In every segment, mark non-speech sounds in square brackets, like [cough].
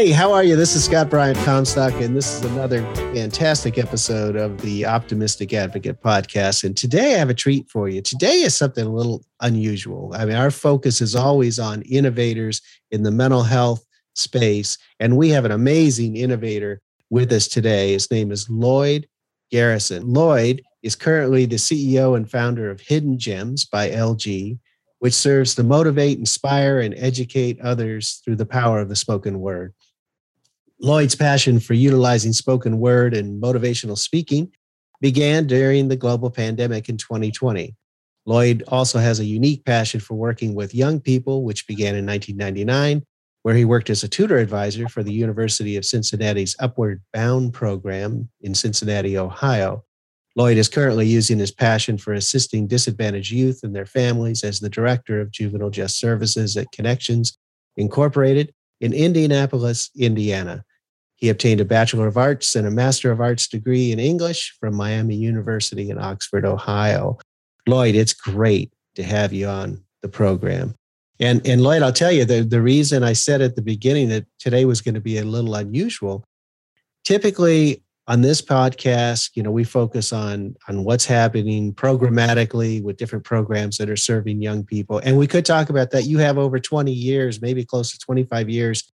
Hey, how are you? This is Scott Bryant Comstock, and this is another fantastic episode of the Optimistic Advocate podcast. And today I have a treat for you. Today is something a little unusual. I mean, our focus is always on innovators in the mental health space, and we have an amazing innovator with us today. His name is Lloyd Garrison. Lloyd is currently the CEO and founder of Hidden Gems by LG, which serves to motivate, inspire, and educate others through the power of the spoken word. Lloyd's passion for utilizing spoken word and motivational speaking began during the global pandemic in 2020. Lloyd also has a unique passion for working with young people, which began in 1999, where he worked as a tutor advisor for the University of Cincinnati's Upward Bound program in Cincinnati, Ohio. Lloyd is currently using his passion for assisting disadvantaged youth and their families as the director of juvenile justice services at Connections Incorporated in Indianapolis, Indiana. He obtained a Bachelor of Arts and a Master of Arts degree in English from Miami University in Oxford, Ohio. Lloyd, it's great to have you on the program. And, and Lloyd, I'll tell you, the, the reason I said at the beginning that today was going to be a little unusual, typically on this podcast, you know, we focus on, on what's happening programmatically with different programs that are serving young people. And we could talk about that. You have over 20 years, maybe close to 25 years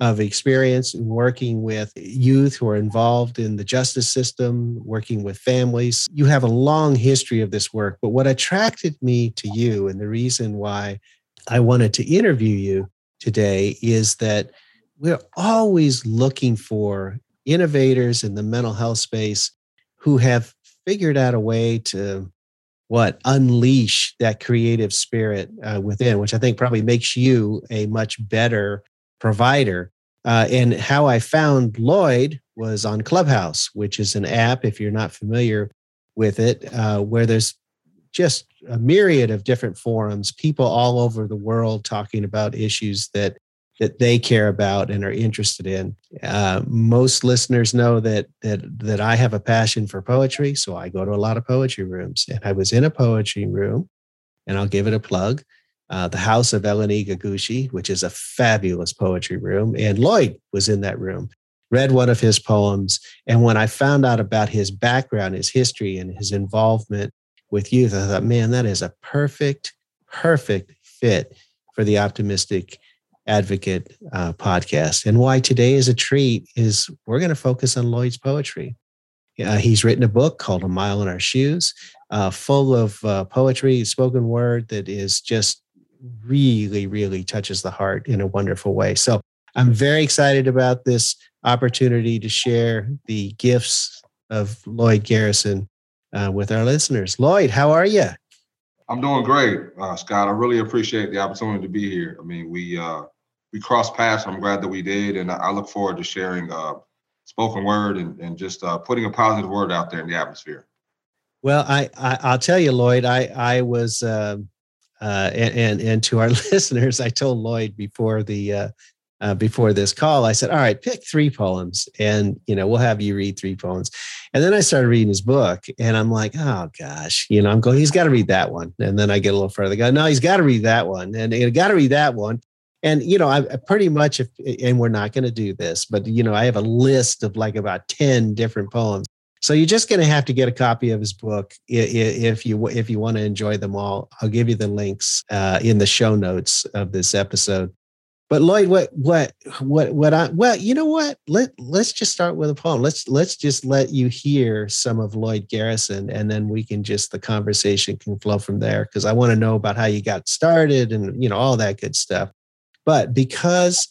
of experience in working with youth who are involved in the justice system, working with families. You have a long history of this work, but what attracted me to you and the reason why I wanted to interview you today is that we're always looking for innovators in the mental health space who have figured out a way to what unleash that creative spirit uh, within which i think probably makes you a much better provider. Uh, and how I found Lloyd was on Clubhouse, which is an app, if you're not familiar with it, uh, where there's just a myriad of different forums, people all over the world talking about issues that that they care about and are interested in. Uh, most listeners know that that that I have a passion for poetry, so I go to a lot of poetry rooms. And I was in a poetry room, and I'll give it a plug uh, the house of Eleni Gagushi, which is a fabulous poetry room. And Lloyd was in that room, read one of his poems. And when I found out about his background, his history, and his involvement with youth, I thought, man, that is a perfect, perfect fit for the Optimistic Advocate uh, podcast. And why today is a treat is we're going to focus on Lloyd's poetry. Uh, he's written a book called A Mile in Our Shoes, uh, full of uh, poetry, spoken word that is just really, really touches the heart in a wonderful way. So I'm very excited about this opportunity to share the gifts of Lloyd Garrison uh, with our listeners. Lloyd, how are you? I'm doing great, uh, Scott. I really appreciate the opportunity to be here. I mean, we uh, we crossed paths. I'm glad that we did, and I look forward to sharing uh, spoken word and, and just uh, putting a positive word out there in the atmosphere. Well, I, I will tell you, Lloyd. I I was uh, uh, and, and, and to our [laughs] listeners, I told Lloyd before the uh, uh, before this call, I said, "All right, pick three poems, and you know we'll have you read three poems." And then I started reading his book, and I'm like, "Oh gosh, you know," I'm going, "He's got to read that one." And then I get a little further, go, "No, he's got to read that one," and you got to read that one. And you know, I pretty much, if and we're not going to do this, but you know, I have a list of like about ten different poems so you're just going to have to get a copy of his book if you if you want to enjoy them all. I'll give you the links uh, in the show notes of this episode. But Lloyd, what what what what I well, you know what? Let let's just start with a poem. Let's let's just let you hear some of Lloyd Garrison, and then we can just the conversation can flow from there. Because I want to know about how you got started and you know all that good stuff. But because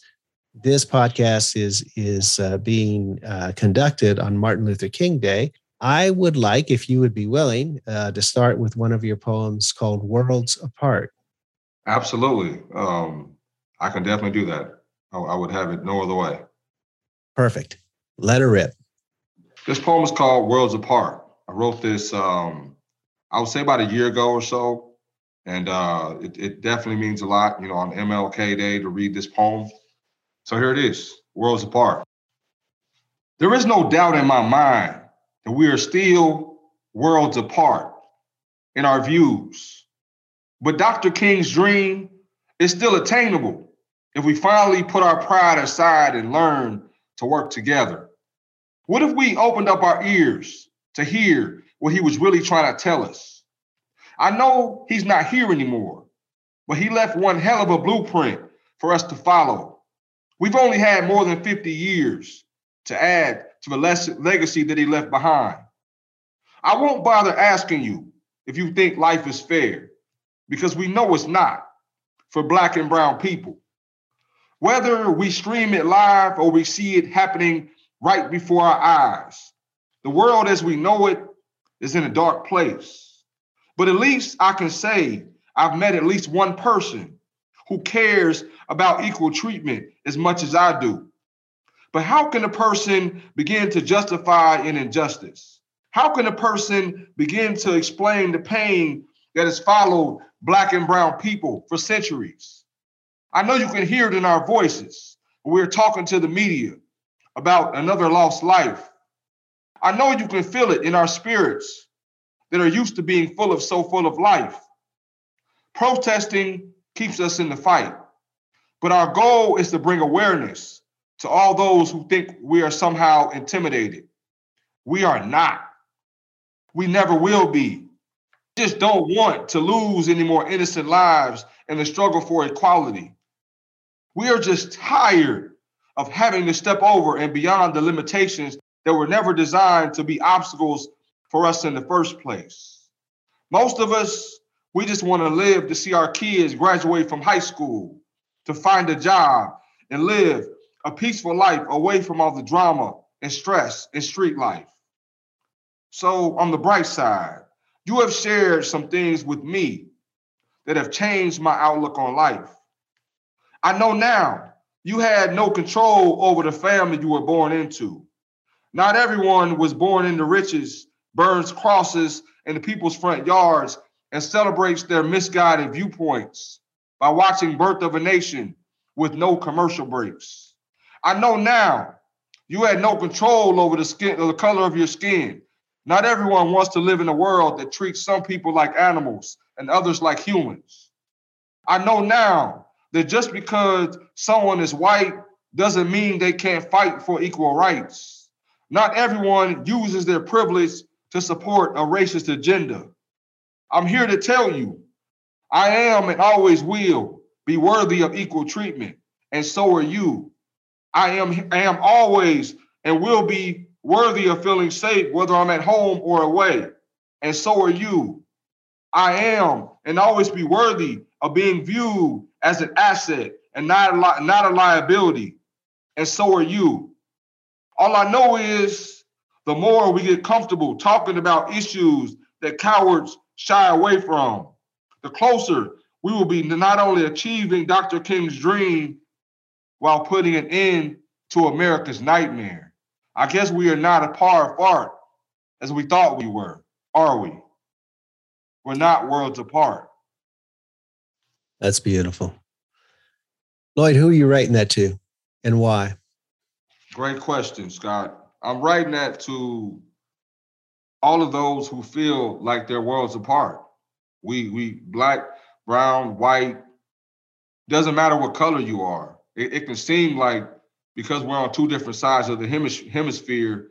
this podcast is is uh, being uh, conducted on Martin Luther King Day. I would like, if you would be willing, uh, to start with one of your poems called "Worlds Apart." Absolutely, um, I can definitely do that. I, I, would have it no other way. Perfect. Let her rip. This poem is called "Worlds Apart." I wrote this, um, I would say, about a year ago or so, and uh, it, it definitely means a lot. You know, on MLK Day to read this poem. So here it is worlds apart. There is no doubt in my mind that we are still worlds apart in our views. But Dr. King's dream is still attainable if we finally put our pride aside and learn to work together? What if we opened up our ears to hear what he was really trying to tell us? I know he's not here anymore, but he left one hell of a blueprint for us to follow. We've only had more than 50 years to add to the legacy that he left behind. I won't bother asking you if you think life is fair, because we know it's not for Black and Brown people. Whether we stream it live or we see it happening right before our eyes, the world as we know it is in a dark place. But at least I can say I've met at least one person who cares about equal treatment as much as I do. But how can a person begin to justify an injustice? How can a person begin to explain the pain that has followed Black and Brown people for centuries? I know you can hear it in our voices. We're talking to the media about another lost life. I know you can feel it in our spirits that are used to being full of so full of life. Protesting keeps us in the fight, but our goal is to bring awareness to all those who think we are somehow intimidated. We are not. We never will be. Just don't want to lose any more innocent lives in the struggle for equality. We are just tired of having to step over and beyond the limitations that were never designed to be obstacles for us in the first place. Most of us, we just want to live to see our kids graduate from high school, to find a job and live a peaceful life away from all the drama and stress and street life. So, on the bright side, you have shared some things with me that have changed my outlook on life. I know now you had no control over the family you were born into. Not everyone was born into riches, burns crosses in the people's front yards, and celebrates their misguided viewpoints by watching Birth of a Nation with no commercial breaks. I know now you had no control over the skin or the color of your skin. Not everyone wants to live in a world that treats some people like animals and others like humans. I know now that just because someone is white doesn't mean they can't fight for equal rights. Not everyone uses their privilege to support a racist agenda. I'm here to tell you, I am and always will be worthy of equal treatment, and so are you. I am I am always and will be worthy of feeling safe, whether I'm at home or away. And so are you. I am and always be worthy of being viewed as an asset and not a, li- not a liability. And so are you. All I know is the more we get comfortable talking about issues that cowards shy away from, the closer we will be not only achieving Dr. King's dream while putting an end to America's nightmare. I guess we are not as far apart as we thought we were, are we? We're not worlds apart. That's beautiful. Lloyd, who are you writing that to and why? Great question, Scott. I'm writing that to all of those who feel like they're worlds apart. We we black, brown, white, doesn't matter what color you are it, it can seem like because we're on two different sides of the hemisphere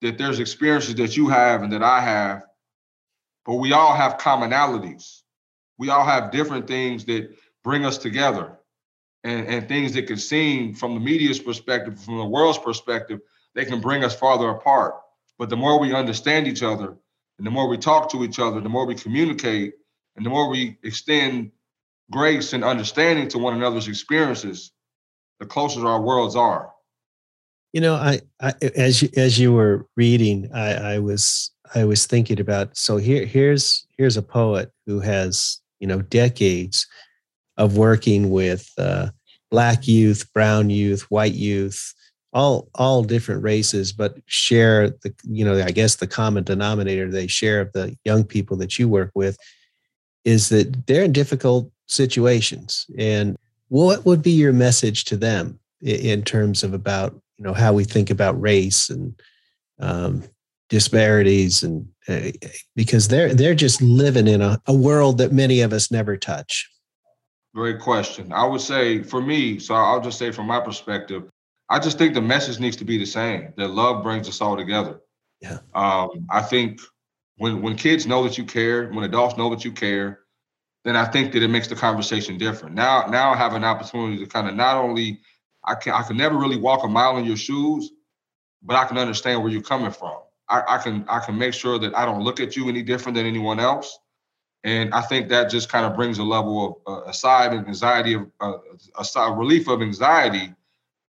that there's experiences that you have and that I have, but we all have commonalities. We all have different things that bring us together and, and things that can seem from the media's perspective, from the world's perspective, they can bring us farther apart. But the more we understand each other and the more we talk to each other, the more we communicate and the more we extend grace and understanding to one another's experiences, the closer our worlds are. You know, I, I as you as you were reading, I, I was I was thinking about so here here's here's a poet who has you know decades of working with uh, black youth, brown youth, white youth, all all different races, but share the you know I guess the common denominator they share of the young people that you work with is that they're in difficult situations and what would be your message to them in terms of about you know how we think about race and um, disparities and uh, because they're they're just living in a, a world that many of us never touch Great question. I would say for me, so I'll just say from my perspective, I just think the message needs to be the same. That love brings us all together. Yeah. Um, I think when when kids know that you care, when adults know that you care, then I think that it makes the conversation different. Now, now I have an opportunity to kind of not only I can I can never really walk a mile in your shoes, but I can understand where you're coming from. I, I can I can make sure that I don't look at you any different than anyone else. And I think that just kind of brings a level of uh, aside of anxiety of uh, a side relief of anxiety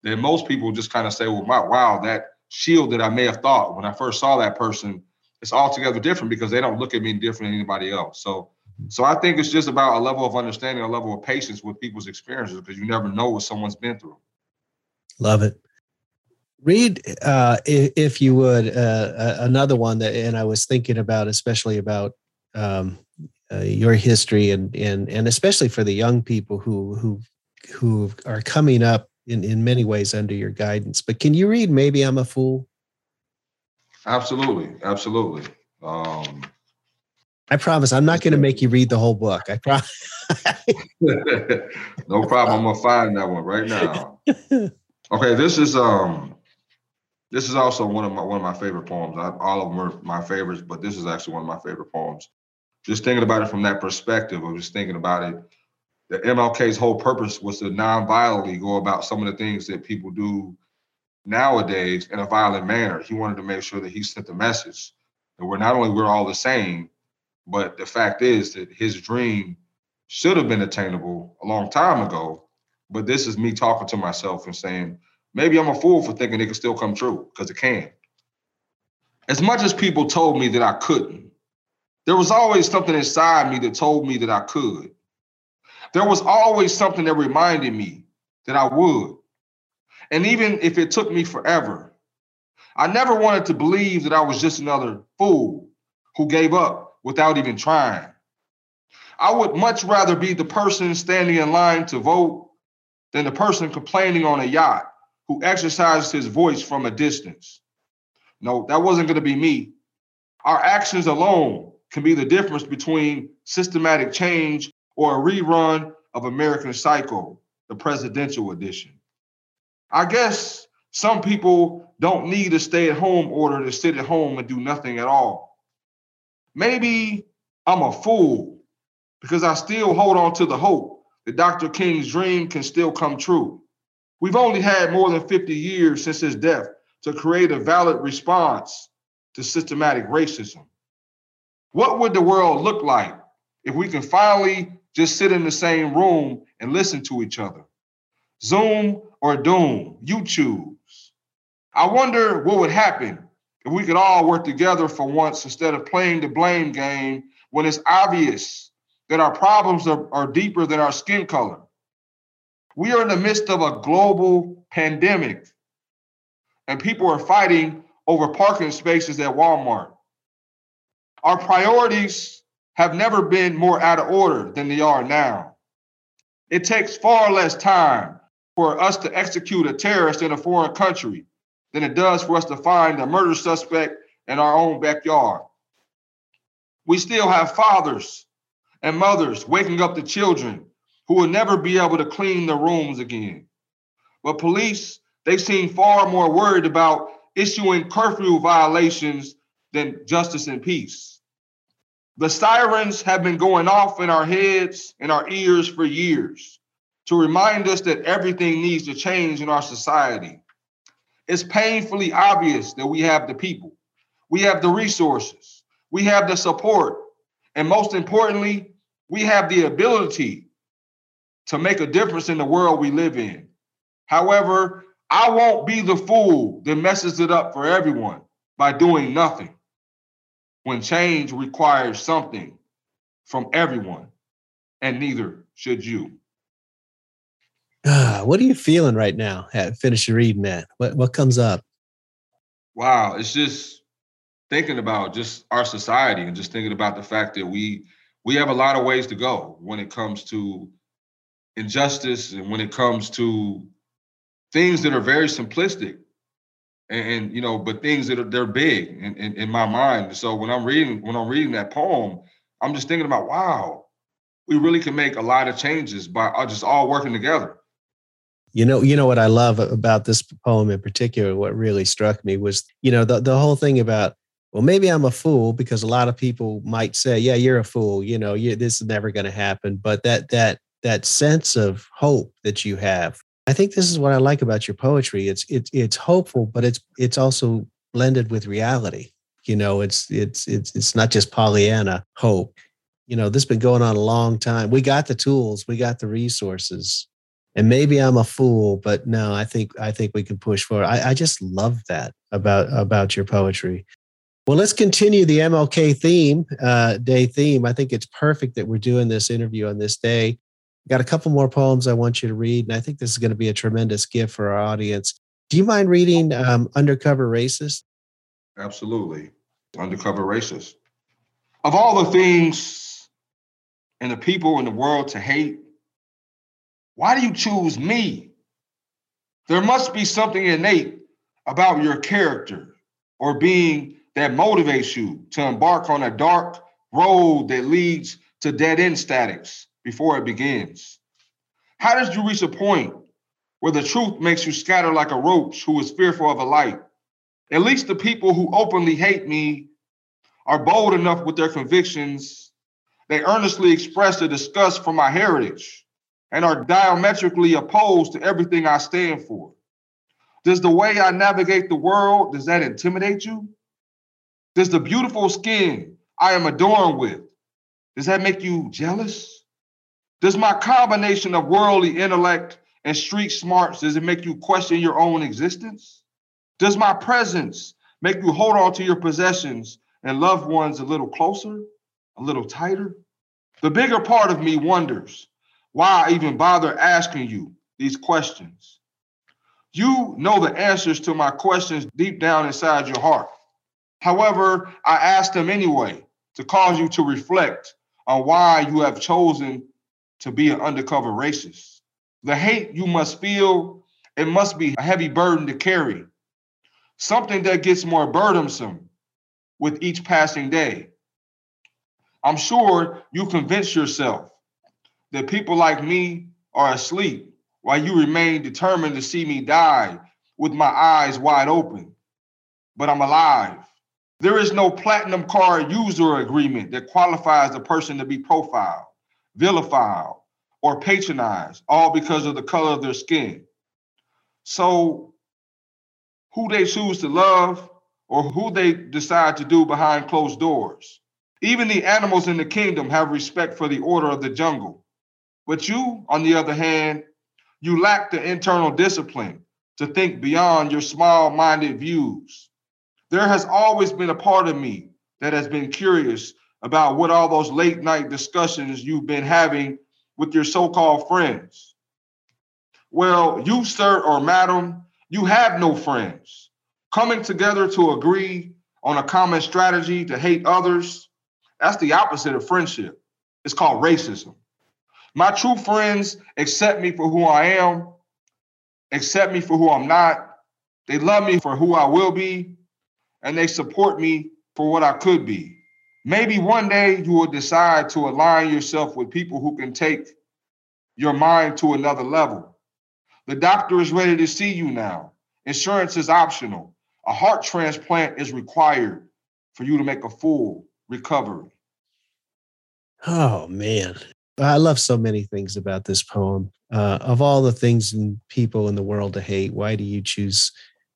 that most people just kind of say, well, my, wow, that shield that I may have thought when I first saw that person, it's altogether different because they don't look at me different than anybody else. So, so I think it's just about a level of understanding, a level of patience with people's experiences because you never know what someone's been through. Love it. Read, uh, if you would, uh, another one that, and I was thinking about, especially about um, uh, your history, and and and especially for the young people who who who are coming up in in many ways under your guidance. But can you read? Maybe I'm a fool. Absolutely, absolutely. Um, I promise I'm not going to make you read the whole book. I promise. [laughs] no problem. I'm gonna find that one right now. [laughs] Okay, this is um this is also one of my one of my favorite poems. I, all of them are my favorites, but this is actually one of my favorite poems. Just thinking about it from that perspective of just thinking about it, the MLK's whole purpose was to non-violently go about some of the things that people do nowadays in a violent manner. He wanted to make sure that he sent the message that we're not only we're all the same, but the fact is that his dream should have been attainable a long time ago. But this is me talking to myself and saying, maybe I'm a fool for thinking it can still come true because it can. As much as people told me that I couldn't, there was always something inside me that told me that I could. There was always something that reminded me that I would. And even if it took me forever, I never wanted to believe that I was just another fool who gave up without even trying. I would much rather be the person standing in line to vote than the person complaining on a yacht who exercised his voice from a distance. No, that wasn't going to be me. Our actions alone can be the difference between systematic change or a rerun of American Psycho, the presidential edition. I guess some people don't need a stay at home order to sit at home and do nothing at all. Maybe I'm a fool because I still hold on to the hope that Dr. King's dream can still come true. We've only had more than 50 years since his death to create a valid response to systematic racism. What would the world look like if we can finally just sit in the same room and listen to each other? Zoom or Doom, you choose. I wonder what would happen if we could all work together for once instead of playing the blame game when it's obvious that our problems are, are deeper than our skin color. We are in the midst of a global pandemic, and people are fighting over parking spaces at Walmart. Our priorities have never been more out of order than they are now. It takes far less time for us to execute a terrorist in a foreign country than it does for us to find a murder suspect in our own backyard. We still have fathers and mothers waking up the children who will never be able to clean their rooms again. But police, they seem far more worried about issuing curfew violations than justice and peace. The sirens have been going off in our heads and our ears for years to remind us that everything needs to change in our society. It's painfully obvious that we have the people, we have the resources, we have the support, and most importantly, we have the ability to make a difference in the world we live in. However, I won't be the fool that messes it up for everyone by doing nothing when change requires something from everyone, and neither should you. Uh, what are you feeling right now? At finish reading that. What what comes up? Wow, it's just thinking about just our society and just thinking about the fact that we we have a lot of ways to go when it comes to injustice and when it comes to things that are very simplistic and, and you know but things that are they're big in, in, in my mind so when i'm reading when i'm reading that poem i'm just thinking about wow we really can make a lot of changes by uh, just all working together. You know, you know what I love about this poem in particular. What really struck me was, you know, the the whole thing about, well, maybe I'm a fool because a lot of people might say, yeah, you're a fool. You know, you, this is never going to happen. But that that that sense of hope that you have, I think this is what I like about your poetry. It's it's it's hopeful, but it's it's also blended with reality. You know, it's it's it's it's not just Pollyanna hope. You know, this has been going on a long time. We got the tools, we got the resources and maybe I'm a fool, but no, I think I think we can push forward. I, I just love that about about your poetry. Well, let's continue the MLK theme, uh, day theme. I think it's perfect that we're doing this interview on this day. Got a couple more poems I want you to read, and I think this is going to be a tremendous gift for our audience. Do you mind reading um, Undercover Racist? Absolutely. Undercover Racist. Of all the things and the people in the world to hate, why do you choose me? There must be something innate about your character or being that motivates you to embark on a dark road that leads to dead end statics before it begins. How did you reach a point where the truth makes you scatter like a roach who is fearful of a light? At least the people who openly hate me are bold enough with their convictions. They earnestly express a disgust for my heritage and are diametrically opposed to everything I stand for. Does the way I navigate the world, does that intimidate you? Does the beautiful skin I am adorned with, does that make you jealous? Does my combination of worldly intellect and street smarts, does it make you question your own existence? Does my presence make you hold on to your possessions and loved ones a little closer, a little tighter? The bigger part of me wonders why I even bother asking you these questions. You know the answers to my questions deep down inside your heart. However, I ask them anyway to cause you to reflect on why you have chosen to be an undercover racist. The hate you must feel, it must be a heavy burden to carry, something that gets more burdensome with each passing day. I'm sure you convince yourself that people like me are asleep while you remain determined to see me die with my eyes wide open. But I'm alive. There is no platinum card user agreement that qualifies a person to be profiled, vilified, or patronized, all because of the color of their skin. So, who they choose to love or who they decide to do behind closed doors. Even the animals in the kingdom have respect for the order of the jungle. But you, on the other hand, you lack the internal discipline to think beyond your small minded views. There has always been a part of me that has been curious about what all those late night discussions you've been having with your so called friends. Well, you, sir or madam, you have no friends. Coming together to agree on a common strategy to hate others, that's the opposite of friendship. It's called racism. My true friends accept me for who I am, accept me for who I'm not. They love me for who I will be, and they support me for what I could be. Maybe one day you will decide to align yourself with people who can take your mind to another level. The doctor is ready to see you now. Insurance is optional. A heart transplant is required for you to make a full recovery. Oh, man. I love so many things about this poem. Uh, of all the things and people in the world to hate, why do you choose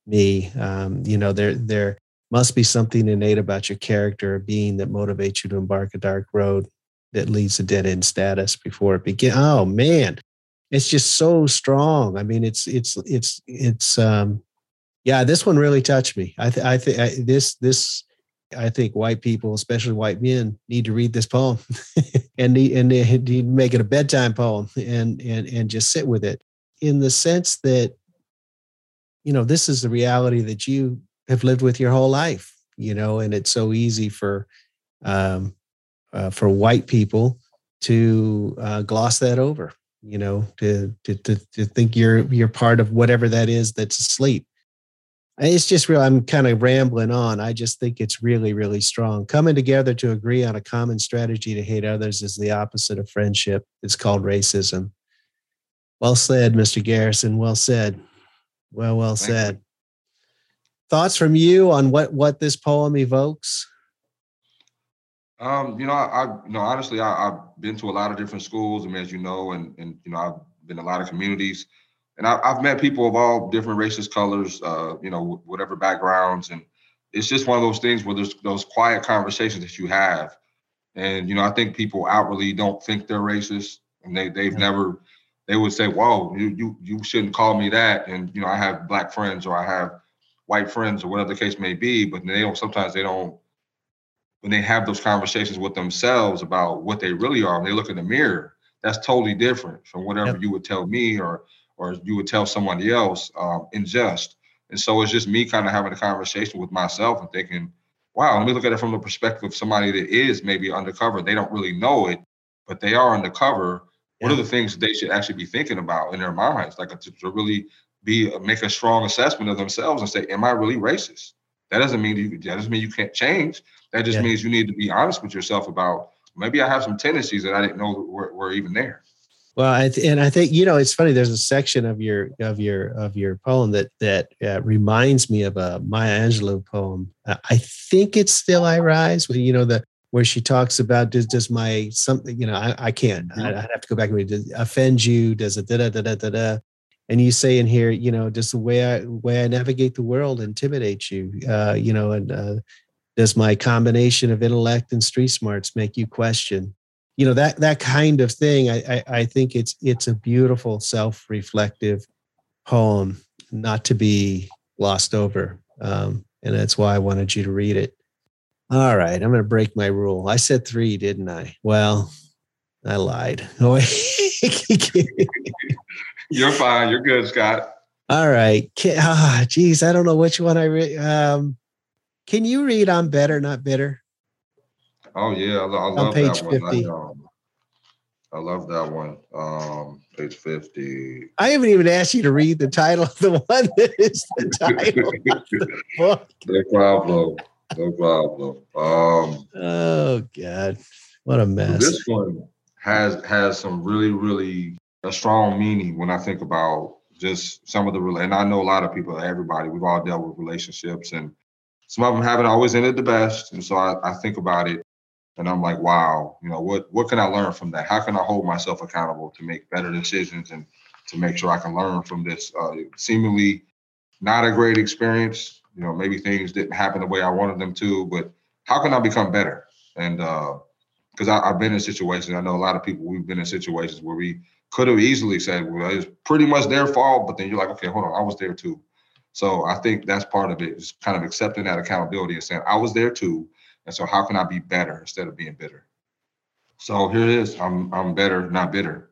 me? Um, you know, there there must be something innate about your character, a being that motivates you to embark a dark road that leads to dead end status before it begins. Oh man, it's just so strong. I mean, it's it's it's it's um, yeah. This one really touched me. I th- I think this this I think white people, especially white men, need to read this poem [laughs] and need, and to make it a bedtime poem and and and just sit with it in the sense that you know this is the reality that you have lived with your whole life. You know, and it's so easy for um, uh, for white people to uh, gloss that over. You know, to, to to to think you're you're part of whatever that is that's asleep It's just real. I'm kind of rambling on. I just think it's really, really strong. Coming together to agree on a common strategy to hate others is the opposite of friendship. It's called racism. Well said, Mr. Garrison. Well said. Well, well said. Thoughts from you on what what this poem evokes? Um, you know, I, I you know honestly, I, have been to a lot of different schools, I mean, as you know, and and you know, I've been in a lot of communities. And I, have met people of all different races, colors, uh, you know, whatever backgrounds, and it's just one of those things where there's those quiet conversations that you have, and you know, I think people outwardly don't think they're racist, and they they've yeah. never, they would say, "Whoa, you you you shouldn't call me that," and you know, I have black friends or I have white friends or whatever the case may be, but they don't. Sometimes they don't. When they have those conversations with themselves about what they really are, and they look in the mirror, that's totally different from whatever yep. you would tell me or or you would tell somebody else um, in jest. And so it's just me kind of having a conversation with myself and thinking, wow, let me look at it from the perspective of somebody that is maybe undercover. They don't really know it, but they are undercover. Yeah. What are the things they should actually be thinking about in their minds? Like to, to really be make a strong assessment of themselves and say, am I really racist? That doesn't mean you that doesn't mean you can't change. That just yeah. means you need to be honest with yourself about maybe I have some tendencies that I didn't know were, were even there. Well, I th- and I think you know it's funny. There's a section of your of your of your poem that that uh, reminds me of a Maya Angelou poem. Uh, I think it's "Still I Rise," where you know the where she talks about does does my something you know I, I can't. I, would have to go back and read does offend you does it da da da da da da and you say in here you know does the way I way I navigate the world intimidate you? Uh, you know and uh, does my combination of intellect and street smarts make you question? You know that that kind of thing I, I, I think it's it's a beautiful self-reflective poem not to be glossed over um, and that's why i wanted you to read it. All right i'm going to break my rule. I said three didn't i? Well i lied [laughs] [laughs] you're fine you're good scott all right [laughs] ah, geez i don't know which one i read um, can you read i'm better not bitter Oh yeah, I, I love that one. 50. I, um, I love that one. Um, page 50. I haven't even asked you to read the title of the [laughs] one that is the title the [laughs] No problem. No problem. Um, oh God. What a mess. This one has has some really, really a strong meaning when I think about just some of the and I know a lot of people, everybody, we've all dealt with relationships and some of them haven't always ended the best. And so I, I think about it and I'm like, wow, you know, what what can I learn from that? How can I hold myself accountable to make better decisions and to make sure I can learn from this uh, seemingly not a great experience? You know, maybe things didn't happen the way I wanted them to, but how can I become better? And because uh, I've been in situations, I know a lot of people. We've been in situations where we could have easily said, "Well, it's pretty much their fault," but then you're like, "Okay, hold on, I was there too." So I think that's part of it, is kind of accepting that accountability and saying, "I was there too." And so how can I be better instead of being bitter? So here it is. I'm I'm better, not bitter.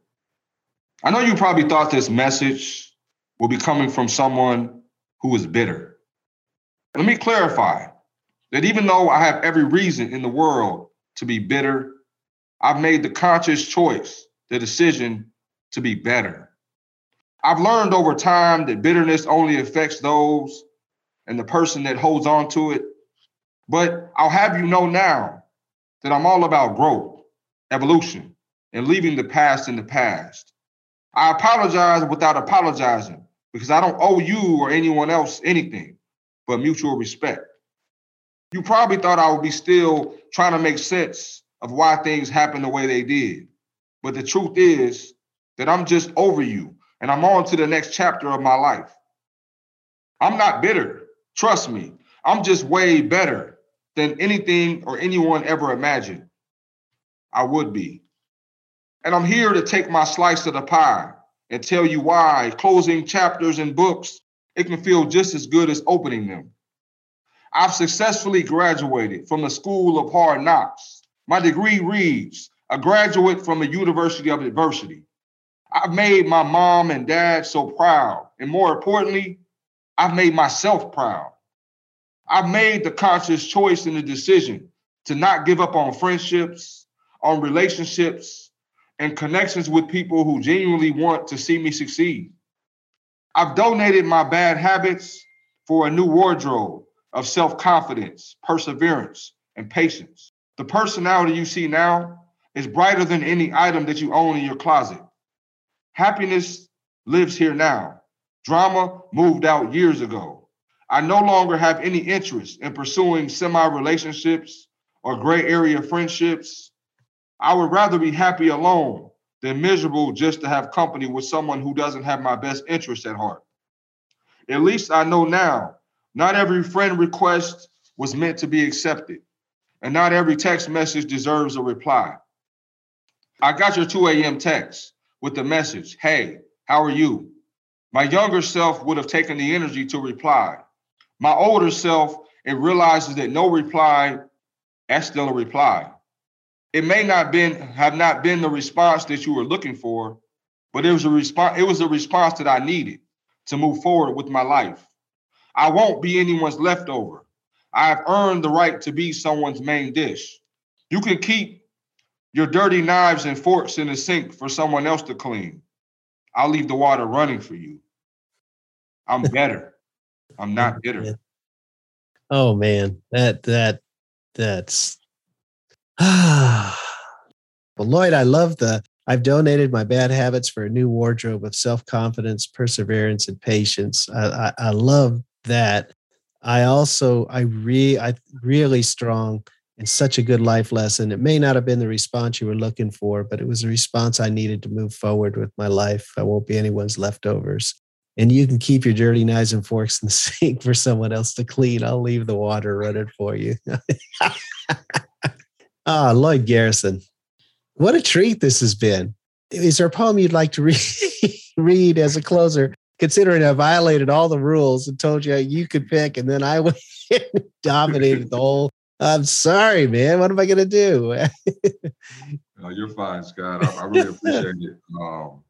I know you probably thought this message will be coming from someone who is bitter. Let me clarify that even though I have every reason in the world to be bitter, I've made the conscious choice, the decision to be better. I've learned over time that bitterness only affects those and the person that holds on to it but I'll have you know now that I'm all about growth, evolution, and leaving the past in the past. I apologize without apologizing because I don't owe you or anyone else anything but mutual respect. You probably thought I would be still trying to make sense of why things happened the way they did. But the truth is that I'm just over you and I'm on to the next chapter of my life. I'm not bitter. Trust me, I'm just way better than anything or anyone ever imagined I would be. And I'm here to take my slice of the pie and tell you why closing chapters in books, it can feel just as good as opening them. I've successfully graduated from the School of Hard Knocks. My degree reads, a graduate from the University of Adversity. I've made my mom and dad so proud. And more importantly, I've made myself proud. I've made the conscious choice and the decision to not give up on friendships, on relationships, and connections with people who genuinely want to see me succeed. I've donated my bad habits for a new wardrobe of self confidence, perseverance, and patience. The personality you see now is brighter than any item that you own in your closet. Happiness lives here now. Drama moved out years ago. I no longer have any interest in pursuing semi relationships or gray area friendships. I would rather be happy alone than miserable just to have company with someone who doesn't have my best interest at heart. At least I know now, not every friend request was meant to be accepted, and not every text message deserves a reply. I got your 2 a.m. text with the message, Hey, how are you? My younger self would have taken the energy to reply. My older self, it realizes that no reply, that's still a reply. It may not been have not been the response that you were looking for, but it was a response, it was a response that I needed to move forward with my life. I won't be anyone's leftover. I have earned the right to be someone's main dish. You can keep your dirty knives and forks in the sink for someone else to clean. I'll leave the water running for you. I'm [laughs] better. I'm not bitter. Oh man, that that that's ah. [sighs] well, Lloyd, I love the. I've donated my bad habits for a new wardrobe of self confidence, perseverance, and patience. I, I, I love that. I also I re I really strong and such a good life lesson. It may not have been the response you were looking for, but it was a response I needed to move forward with my life. I won't be anyone's leftovers. And you can keep your dirty knives and forks in the [laughs] sink for someone else to clean. I'll leave the water running for you. [laughs] ah, Lloyd Garrison. What a treat this has been. Is there a poem you'd like to read, [laughs] read as a closer? Considering I violated all the rules and told you you could pick, and then I dominated the whole I'm sorry, man. What am I gonna do? [laughs] no, you're fine, Scott. I, I really appreciate it. Um,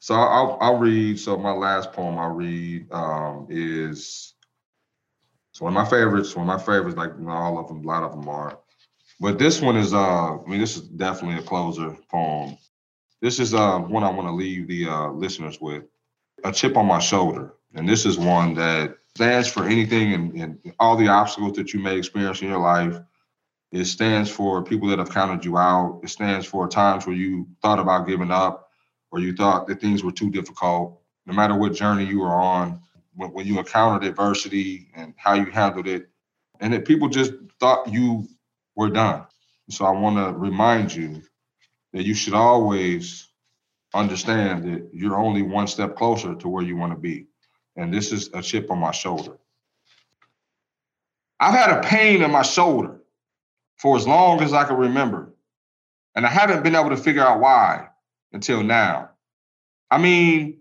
so I'll, I'll read. So my last poem I'll read um, is it's one of my favorites. One of my favorites, like all of them, a lot of them are. But this one is, uh, I mean, this is definitely a closer poem. This is uh, one I want to leave the uh, listeners with. A chip on my shoulder, and this is one that stands for anything and, and all the obstacles that you may experience in your life. It stands for people that have counted you out. It stands for times where you thought about giving up or you thought that things were too difficult. No matter what journey you were on, when, when you encountered adversity and how you handled it, and that people just thought you were done. So I want to remind you that you should always understand that you're only one step closer to where you want to be and this is a chip on my shoulder. I've had a pain in my shoulder for as long as I can remember, and I haven't been able to figure out why until now. I mean,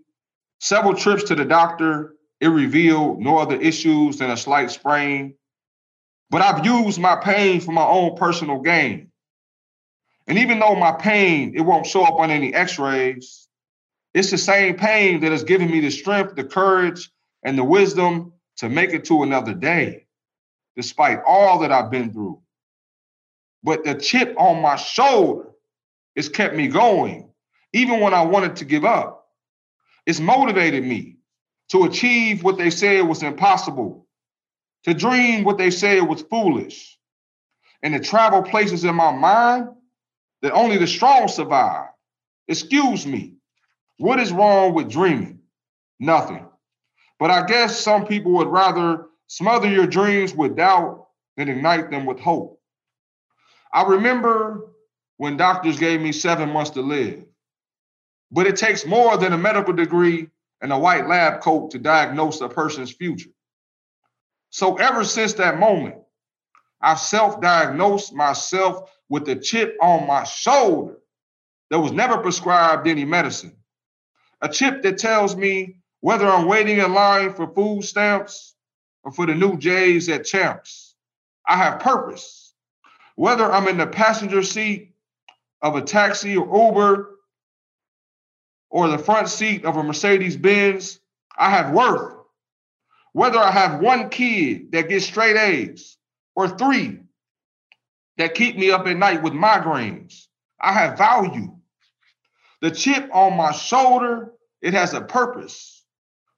several trips to the doctor, it revealed no other issues than a slight sprain, but I've used my pain for my own personal gain. And even though my pain, it won't show up on any x-rays, it's the same pain that has given me the strength, the courage, and the wisdom to make it to another day, despite all that I've been through. But the chip on my shoulder has kept me going, even when I wanted to give up. It's motivated me to achieve what they said was impossible, to dream what they said was foolish, and to travel places in my mind that only the strong survive. Excuse me, what is wrong with dreaming? Nothing. But I guess some people would rather smother your dreams with doubt than ignite them with hope. I remember when doctors gave me seven months to live, but it takes more than a medical degree and a white lab coat to diagnose a person's future. So ever since that moment, I've self diagnosed myself with a chip on my shoulder that was never prescribed any medicine a chip that tells me whether I'm waiting in line for food stamps or for the new J's at Champs. I have purpose. Whether I'm in the passenger seat of a taxi or Uber or the front seat of a Mercedes Benz, I have worth. Whether I have one kid that gets straight A's or three that keep me up at night with migraines, I have value. The chip on my shoulder, it has a purpose.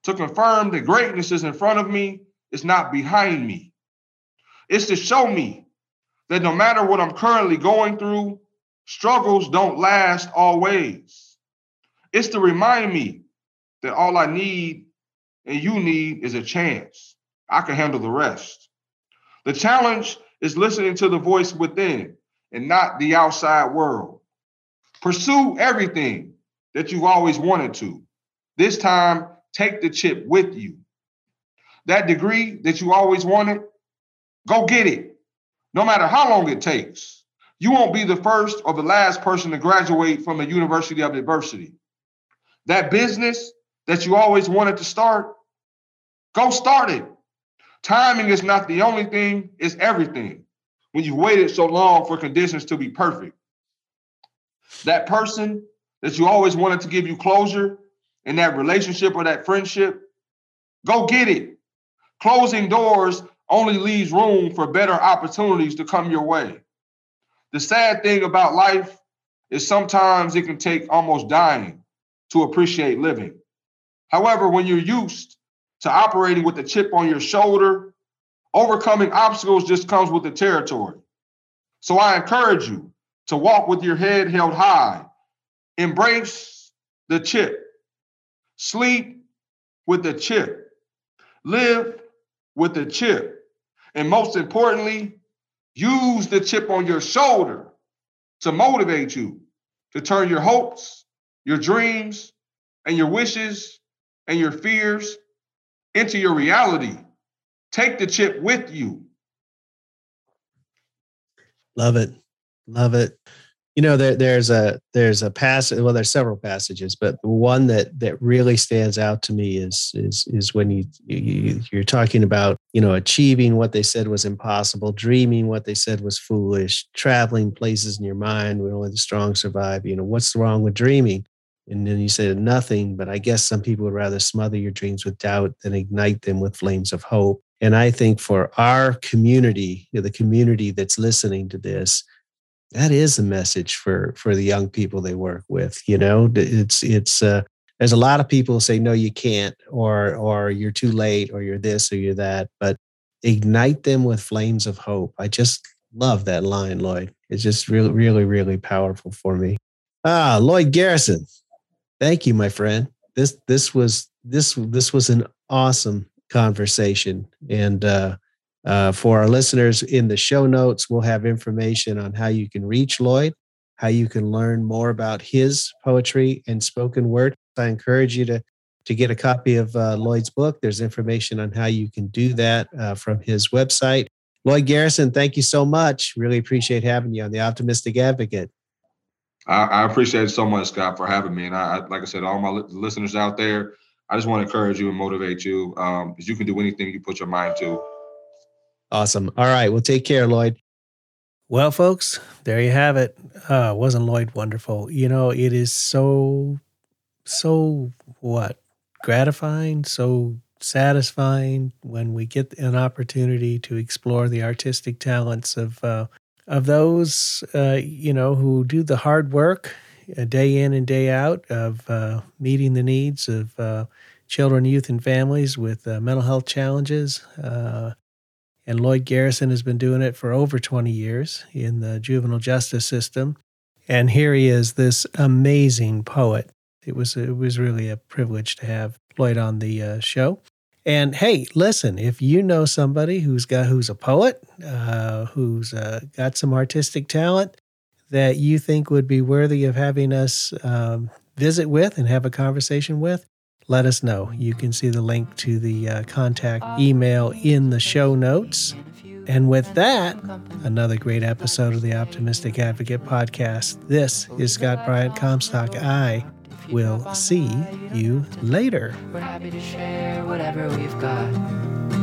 to confirm that greatness is in front of me, it's not behind me. It's to show me that no matter what I'm currently going through, struggles don't last always. It's to remind me that all I need and you need is a chance. I can handle the rest. The challenge is listening to the voice within and not the outside world. Pursue everything that you've always wanted to. This time, take the chip with you. That degree that you always wanted, go get it, no matter how long it takes. You won't be the first or the last person to graduate from a university of adversity. That business that you always wanted to start, go start it. Timing is not the only thing, it's everything. When you've waited so long for conditions to be perfect, that person that you always wanted to give you closure in that relationship or that friendship, go get it. Closing doors only leaves room for better opportunities to come your way. The sad thing about life is sometimes it can take almost dying to appreciate living. However, when you're used to operating with a chip on your shoulder, overcoming obstacles just comes with the territory. So I encourage you to walk with your head held high, embrace the chip, sleep with the chip, live with the chip, and most importantly, use the chip on your shoulder to motivate you to turn your hopes, your dreams, and your wishes and your fears into your reality. Take the chip with you. Love it. Love it. You know, there, there's a there's a passage. Well, there's several passages, but one that that really stands out to me is is is when you, you you're talking about you know achieving what they said was impossible, dreaming what they said was foolish, traveling places in your mind where only the strong survive. You know, what's wrong with dreaming? And then you said nothing, but I guess some people would rather smother your dreams with doubt than ignite them with flames of hope. And I think for our community, the community that's listening to this, that is a message for for the young people they work with. You know, it's it's uh, there's a lot of people say no, you can't, or or you're too late, or you're this, or you're that. But ignite them with flames of hope. I just love that line, Lloyd. It's just really, really, really powerful for me. Ah, Lloyd Garrison, Thank you, my friend. This this was this this was an awesome conversation, and uh, uh, for our listeners in the show notes, we'll have information on how you can reach Lloyd, how you can learn more about his poetry and spoken word. I encourage you to to get a copy of uh, Lloyd's book. There's information on how you can do that uh, from his website. Lloyd Garrison, thank you so much. Really appreciate having you on the Optimistic Advocate. I, I, appreciate it so much, Scott, for having me. And I, I like I said, all my li- listeners out there, I just want to encourage you and motivate you um, you can do anything you put your mind to. Awesome. All right. Well, take care, Lloyd. Well, folks, there you have it. Uh, wasn't Lloyd wonderful? You know, it is so, so what? Gratifying, so satisfying when we get an opportunity to explore the artistic talents of uh, of those, uh, you know, who do the hard work uh, day in and day out of uh, meeting the needs of uh, children, youth, and families with uh, mental health challenges. Uh, and Lloyd Garrison has been doing it for over 20 years in the juvenile justice system. And here he is, this amazing poet. It was it was really a privilege to have Lloyd on the show. And hey, listen, if you know somebody who's got who's a poet, uh, who's uh, got some artistic talent that you think would be worthy of having us um, visit with and have a conversation with, let us know. You can see the link to the uh, contact email in the show notes. And with that, another great episode of the Optimistic Advocate podcast. This is Scott Bryant Comstock. I We'll see you later. We're happy to share whatever we've got.